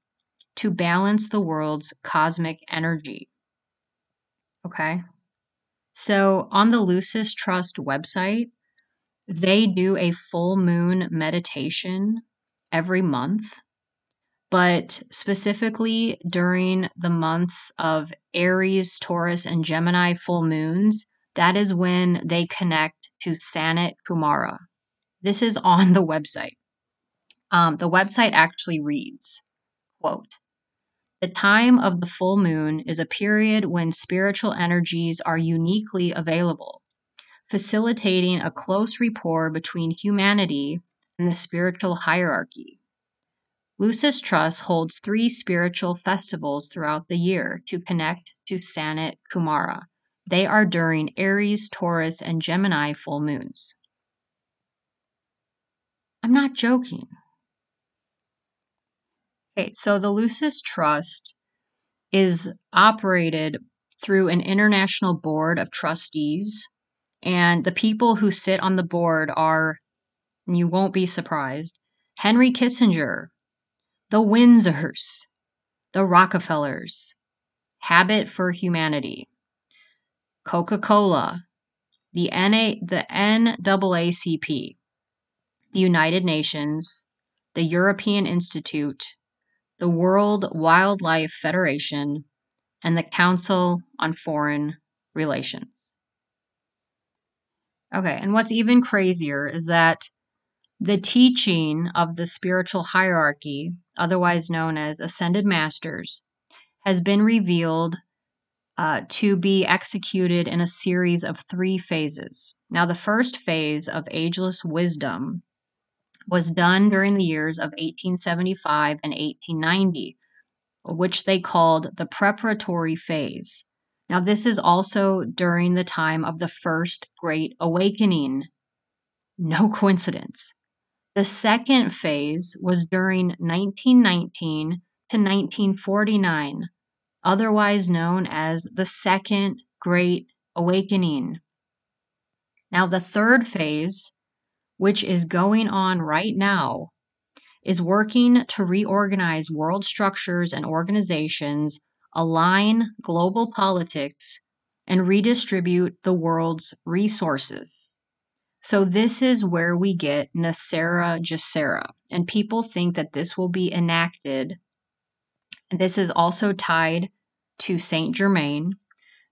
to balance the world's cosmic energy. Okay. So on the Lucis Trust website, they do a full moon meditation every month, but specifically during the months of Aries, Taurus, and Gemini full moons, that is when they connect to Sanat Kumara. This is on the website. Um, the website actually reads, quote, the time of the full moon is a period when spiritual energies are uniquely available, facilitating a close rapport between humanity and the spiritual hierarchy. Lucis Trust holds three spiritual festivals throughout the year to connect to Sanat Kumara. They are during Aries, Taurus, and Gemini full moons. I'm not joking. Okay, so the Lucis Trust is operated through an international board of trustees, and the people who sit on the board are, you won't be surprised, Henry Kissinger, the Windsors, the Rockefellers, Habit for Humanity, Coca Cola, the, NA, the NAACP, the United Nations, the European Institute, the World Wildlife Federation, and the Council on Foreign Relations. Okay, and what's even crazier is that the teaching of the spiritual hierarchy, otherwise known as ascended masters, has been revealed uh, to be executed in a series of three phases. Now, the first phase of ageless wisdom was done during the years of 1875 and 1890, which they called the preparatory phase. Now, this is also during the time of the First Great Awakening. No coincidence. The second phase was during 1919 to 1949, otherwise known as the Second Great Awakening. Now, the third phase which is going on right now, is working to reorganize world structures and organizations, align global politics, and redistribute the world's resources. So, this is where we get NESARA GESARA, and people think that this will be enacted. This is also tied to Saint Germain,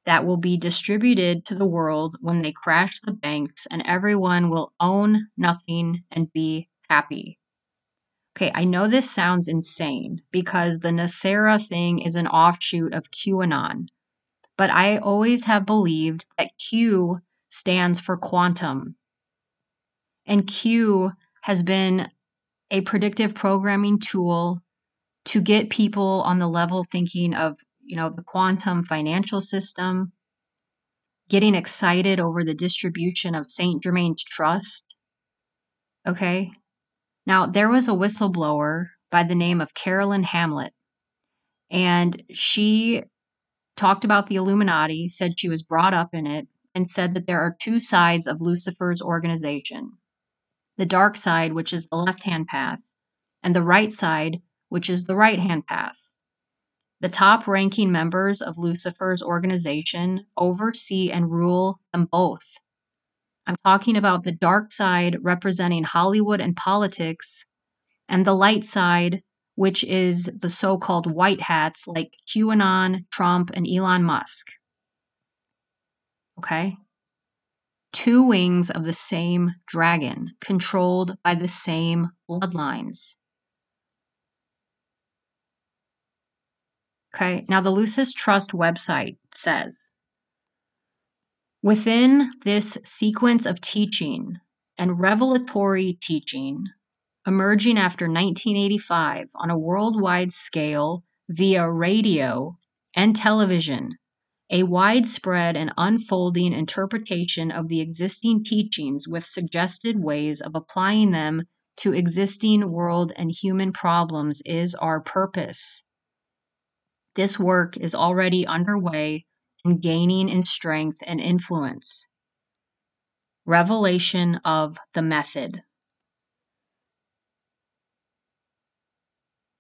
that will be distributed to the world when they crash the banks and everyone will own nothing and be happy. Okay, I know this sounds insane because the NESARA thing is an offshoot of QAnon, but I always have believed that Q stands for quantum. And Q has been a predictive programming tool to get people on the level thinking of you know, the quantum financial system, getting excited over the distribution of St. Germain's trust. Okay. Now, there was a whistleblower by the name of Carolyn Hamlet, and she talked about the Illuminati, said she was brought up in it, and said that there are two sides of Lucifer's organization the dark side, which is the left hand path, and the right side, which is the right hand path. The top ranking members of Lucifer's organization oversee and rule them both. I'm talking about the dark side representing Hollywood and politics, and the light side, which is the so called white hats like QAnon, Trump, and Elon Musk. Okay? Two wings of the same dragon, controlled by the same bloodlines. Okay, now the Lucis Trust website says within this sequence of teaching and revelatory teaching emerging after 1985 on a worldwide scale via radio and television, a widespread and unfolding interpretation of the existing teachings with suggested ways of applying them to existing world and human problems is our purpose. This work is already underway and gaining in strength and influence. Revelation of the Method.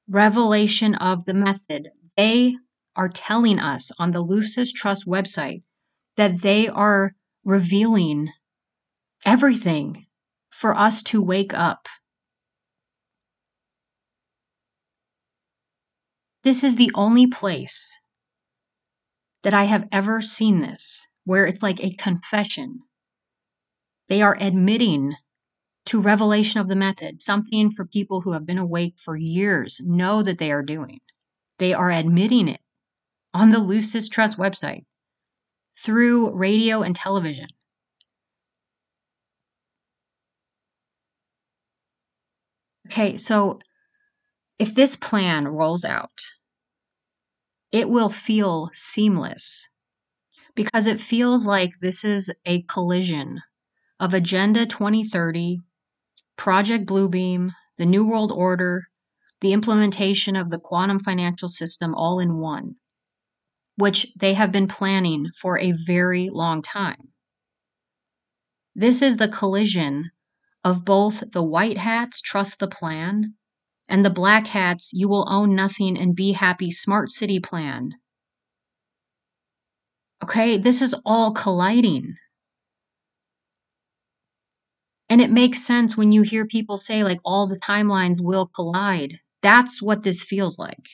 Revelation of the Method. They are telling us on the Lucis Trust website that they are revealing everything for us to wake up. This is the only place that I have ever seen this where it's like a confession. They are admitting to revelation of the method, something for people who have been awake for years know that they are doing. They are admitting it on the Lucis Trust website through radio and television. Okay, so if this plan rolls out, it will feel seamless because it feels like this is a collision of Agenda 2030, Project Bluebeam, the New World Order, the implementation of the quantum financial system all in one which they have been planning for a very long time. This is the collision of both the white hats trust the plan and the black hats you will own nothing and be happy smart city plan. Okay, this is all colliding. And it makes sense when you hear people say, like, all the timelines will collide. That's what this feels like.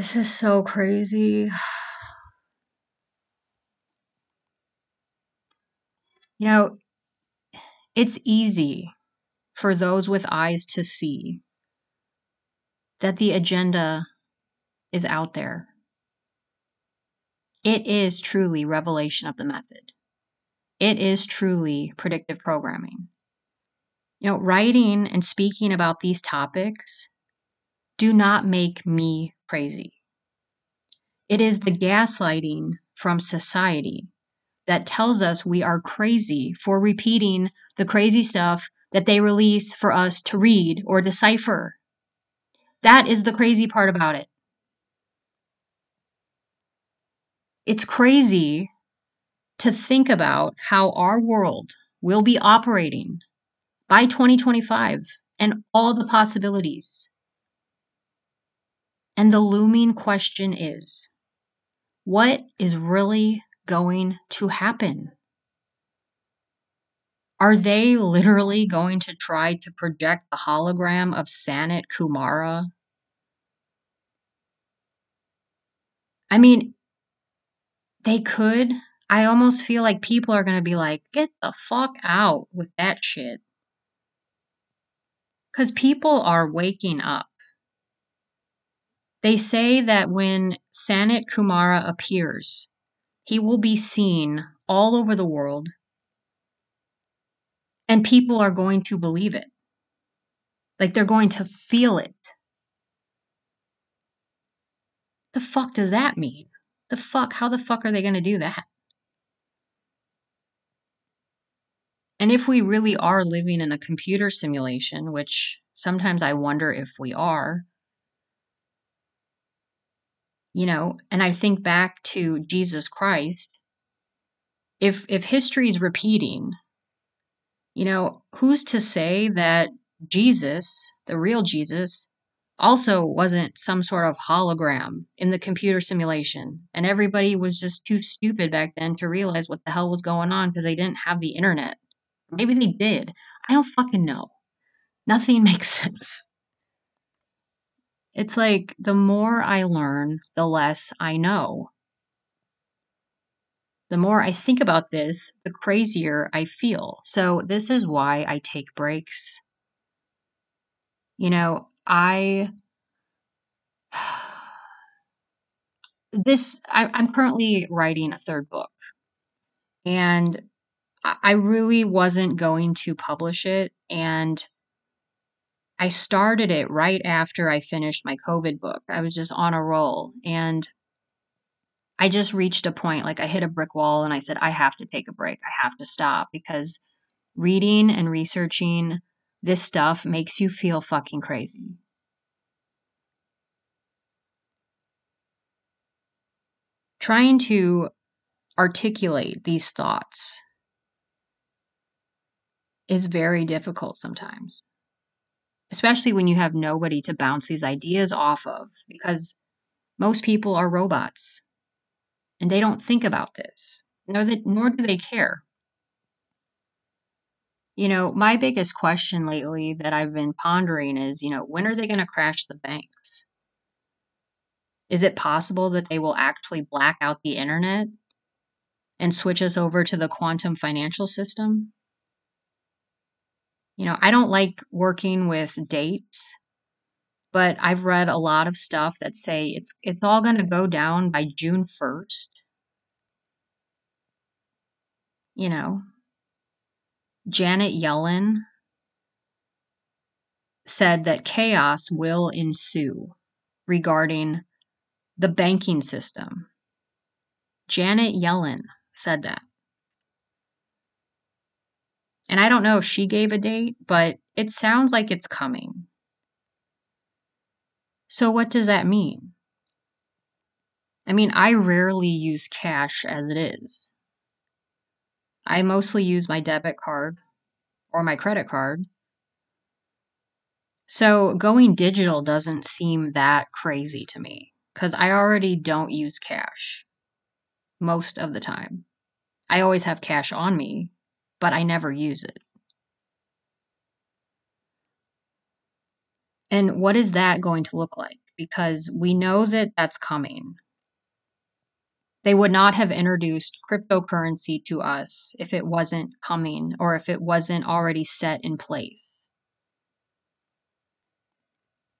This is so crazy. You know, it's easy for those with eyes to see that the agenda is out there. It is truly revelation of the method. It is truly predictive programming. You know, writing and speaking about these topics do not make me crazy. It is the gaslighting from society that tells us we are crazy for repeating the crazy stuff that they release for us to read or decipher. That is the crazy part about it. It's crazy to think about how our world will be operating by 2025 and all the possibilities. And the looming question is what is really going to happen? Are they literally going to try to project the hologram of Sanat Kumara? I mean, they could. I almost feel like people are going to be like, get the fuck out with that shit. Because people are waking up. They say that when Sanat Kumara appears, he will be seen all over the world and people are going to believe it. Like they're going to feel it. The fuck does that mean? The fuck? How the fuck are they going to do that? And if we really are living in a computer simulation, which sometimes I wonder if we are, you know and i think back to jesus christ if if history is repeating you know who's to say that jesus the real jesus also wasn't some sort of hologram in the computer simulation and everybody was just too stupid back then to realize what the hell was going on because they didn't have the internet. Maybe they did. I don't fucking know. Nothing makes sense it's like the more I learn, the less I know. the more I think about this, the crazier I feel. So, this is why I take breaks. You know, I. This, I, I'm currently writing a third book, and I really wasn't going to publish it. And I started it right after I finished my COVID book. I was just on a roll. And I just reached a point, like I hit a brick wall and I said, I have to take a break. I have to stop because reading and researching this stuff makes you feel fucking crazy. Trying to articulate these thoughts is very difficult sometimes, especially when you have nobody to bounce these ideas off of because most people are robots and they don't think about this, nor, that, nor do they care. You know, my biggest question lately that I've been pondering is, you know, when are they going to crash the banks? Is it possible that they will actually black out the internet and switch us over to the quantum financial system? You know, I don't like working with dates, but I've read a lot of stuff that say it's it's all going to go down by June 1st. You know, Janet Yellen said that chaos will ensue regarding the banking system. Janet Yellen said that. And I don't know if she gave a date, but it sounds like it's coming. So, what does that mean? I mean, I rarely use cash as it is. I mostly use my debit card or my credit card. So, going digital doesn't seem that crazy to me because I already don't use cash most of the time. I always have cash on me, but I never use it. And what is that going to look like? Because we know that that's coming. They would not have introduced cryptocurrency to us if it wasn't coming or if it wasn't already set in place.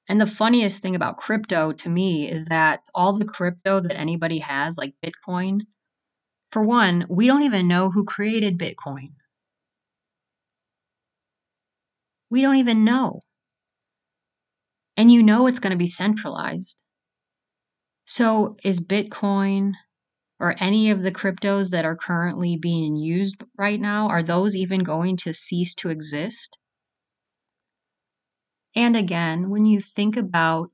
And the funniest thing about crypto to me is that all the crypto that anybody has, like Bitcoin, for one, we don't even know who created Bitcoin. We don't even know. And you know it's going to be centralized. So, is Bitcoin or any of the cryptos that are currently being used right now, are those even going to cease to exist? And again, when you think about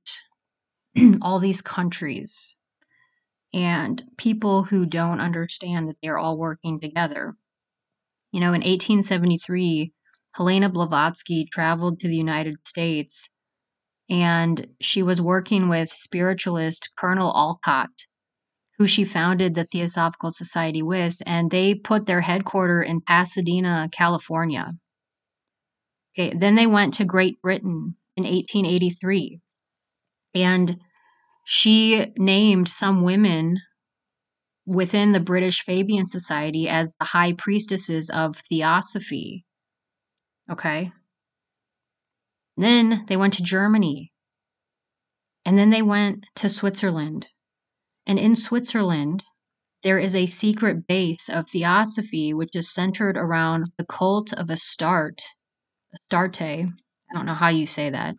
all these countries and people who don't understand that they're all working together, you know, in 1873, Helena Blavatsky traveled to the United States and she was working with spiritualist Colonel Olcott, who she founded the Theosophical Society with, and they put their headquarters in Pasadena, California. Okay, then they went to Great Britain in 1883. And she named some women within the British Fabian Society as the high priestesses of theosophy. Okay. Then they went to Germany. And then they went to Switzerland. And in Switzerland, there is a secret base of theosophy which is centered around the cult of Astarte, Astarte. I don't know how you say that.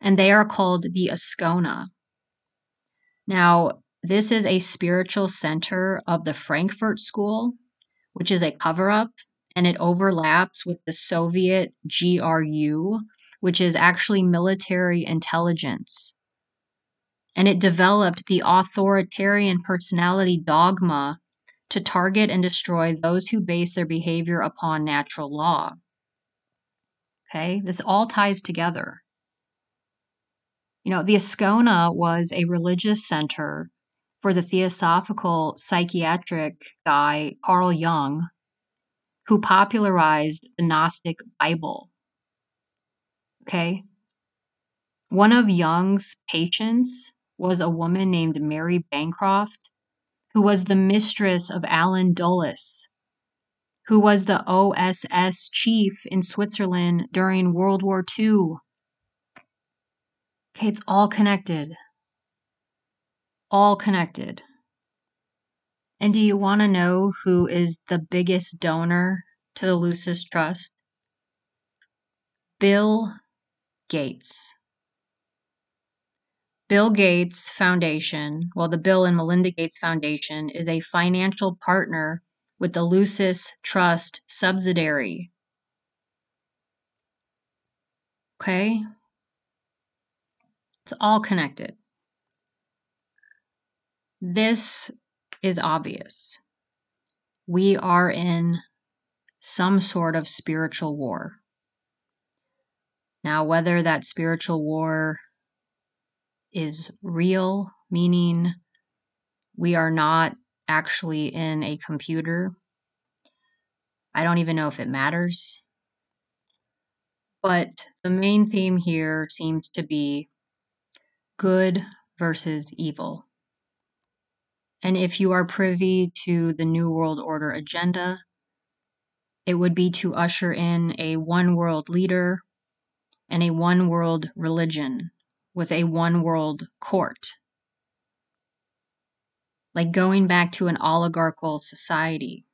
And they are called the Ascona. Now, this is a spiritual center of the Frankfurt School, which is a cover up, and it overlaps with the Soviet GRU, which is actually military intelligence. And it developed the authoritarian personality dogma to target and destroy those who base their behavior upon natural law. Okay, this all ties together. You know, the Ascona was a religious center for the theosophical psychiatric guy Carl Jung, who popularized the Gnostic Bible. Okay. One of Jung's patients was a woman named Mary Bancroft, who was the mistress of Allen Dulles, who was the OSS chief in Switzerland during World War II. Okay, it's all connected. All connected. And do you want to know who is the biggest donor to the Lucis Trust? Bill Gates. Bill Gates Foundation, well, the Bill and Melinda Gates Foundation is a financial partner with the Lucis Trust subsidiary. Okay? It's all connected. This is obvious. We are in some sort of spiritual war. Now, whether that spiritual war is real, meaning we are not actually in a computer, I don't even know if it matters. But the main theme here seems to be good versus evil. And if you are privy to the New World Order agenda, it would be to usher in a one world leader and a one world religion with a one world court. Like going back to an oligarchical society.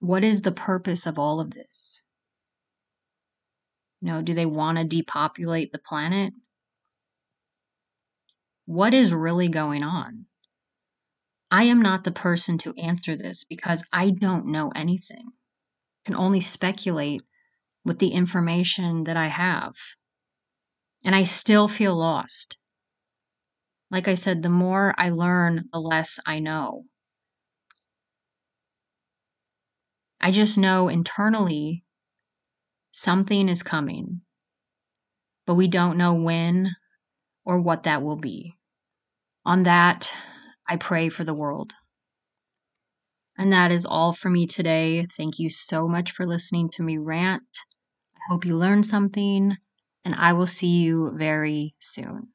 What is the purpose of all of this? You know, do they want to depopulate the planet? What is really going on? I am not the person to answer this because I don't know anything. I can only speculate with the information that I have. And I still feel lost. Like I said, the more I learn, the less I know. I just know internally something is coming, but we don't know when or what that will be. On that, I pray for the world. And that is all for me today. Thank you so much for listening to me rant. I hope you learned something, and I will see you very soon.